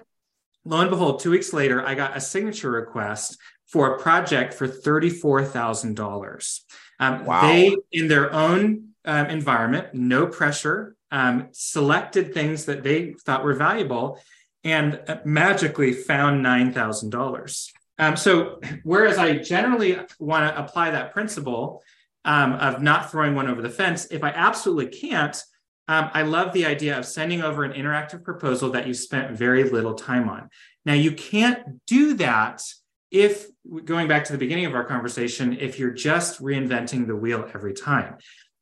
C: lo and behold, two weeks later, I got a signature request for a project for $34,000. Um, wow. They, in their own um, environment, no pressure, um, selected things that they thought were valuable and uh, magically found $9,000. Um, so, whereas I generally want to apply that principle um, of not throwing one over the fence, if I absolutely can't, um, I love the idea of sending over an interactive proposal that you spent very little time on. Now, you can't do that if, going back to the beginning of our conversation, if you're just reinventing the wheel every time.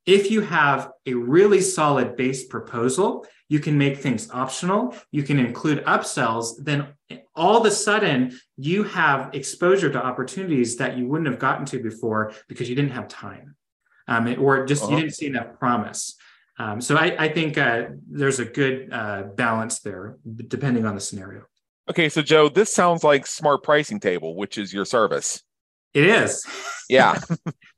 C: If you have a really solid base proposal, you can make things optional, you can include upsells, then all of a sudden you have exposure to opportunities that you wouldn't have gotten to before because you didn't have time um, or just uh-huh. you didn't see enough promise. Um, so I, I think uh, there's a good uh, balance there, depending on the scenario.
B: Okay, so Joe, this sounds like Smart Pricing Table, which is your service.
C: It is.
B: Yeah.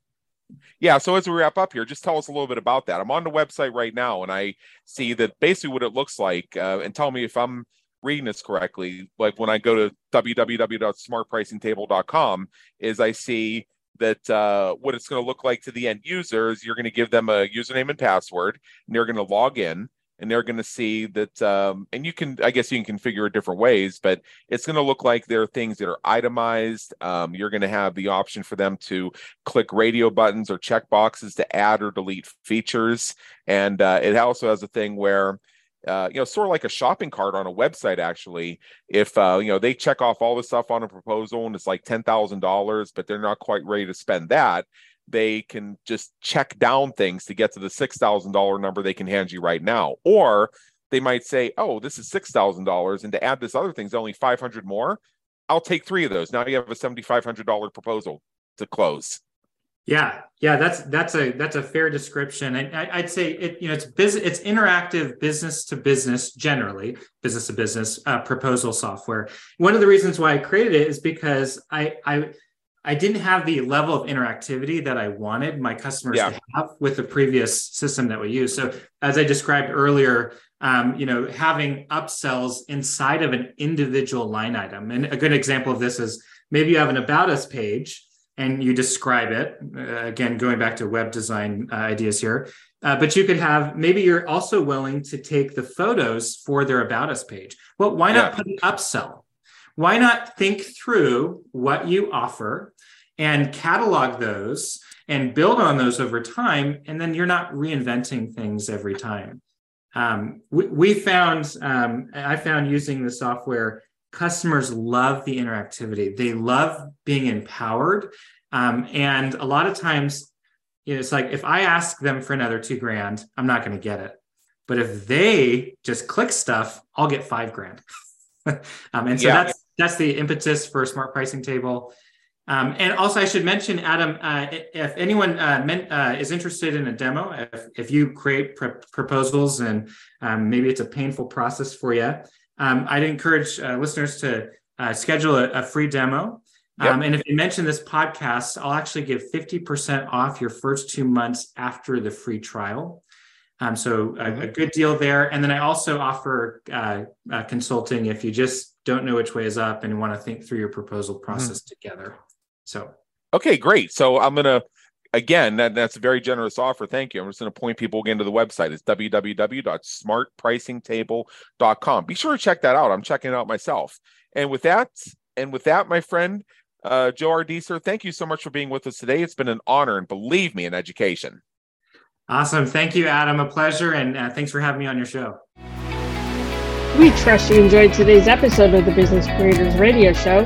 B: yeah. So as we wrap up here, just tell us a little bit about that. I'm on the website right now and I see that basically what it looks like, uh, and tell me if I'm reading this correctly. Like when I go to www.smartpricingtable.com, is I see that uh, what it's going to look like to the end users. You're going to give them a username and password, and they're going to log in and they're going to see that um, and you can i guess you can configure it different ways but it's going to look like there are things that are itemized um, you're going to have the option for them to click radio buttons or check boxes to add or delete features and uh, it also has a thing where uh, you know, sort of like a shopping cart on a website. Actually, if uh, you know they check off all the stuff on a proposal and it's like ten thousand dollars, but they're not quite ready to spend that, they can just check down things to get to the $6,000 number they can hand you right now. Or they might say, oh, this is $6,000. And to add this other thing is only 500 more. I'll take three of those. Now you have a $7,500 proposal to close.
C: Yeah, yeah, that's that's a that's a fair description. I, would say it, you know, it's business, it's interactive business to business, generally business to business uh, proposal software. One of the reasons why I created it is because I I I didn't have the level of interactivity that I wanted my customers yeah. to have with the previous system that we use. So, as I described earlier, um, you know, having upsells inside of an individual line item. And a good example of this is maybe you have an about us page and you describe it. Uh, again, going back to web design uh, ideas here. Uh, but you could have maybe you're also willing to take the photos for their about us page. Well, why not yeah. put an upsell? why not think through what you offer and catalog those and build on those over time and then you're not reinventing things every time um, we, we, found um, i found using the software customers love the interactivity they love being empowered um, and a lot of times you know, it's like if i ask them for another two grand i'm not going to get it but if they just click stuff i'll get five grand um, and so yeah. that's that's the impetus for smart pricing table. Um, and also, I should mention, Adam, uh, if anyone uh, meant, uh, is interested in a demo, if, if you create pr- proposals and um, maybe it's a painful process for you, um, I'd encourage uh, listeners to uh, schedule a, a, free demo. Yep. Um, and if you mention this podcast, I'll actually give 50% off your first two months after the free trial. Um, so a, a, mm-hmm. good deal there. And then I also offer uh, uh, consulting if you just don't know which way is up and want to think through your proposal mm-hmm. process mm-hmm. together. So
B: okay, great. So I'm gonna again that, that's a very generous offer. Thank you. I'm just gonna point people again to the website. It's www.smartpricingtable.com. Be sure to check that out. I'm checking it out myself. And with that, and with that, my friend. Uh, Joe Ardeeser, thank you so much for being with us today. It's been an honor, and believe me, an education.
C: Awesome. Thank you, Adam. A pleasure. And uh, thanks for having me on your show.
A: We trust you enjoyed today's episode of the Business Creators Radio Show.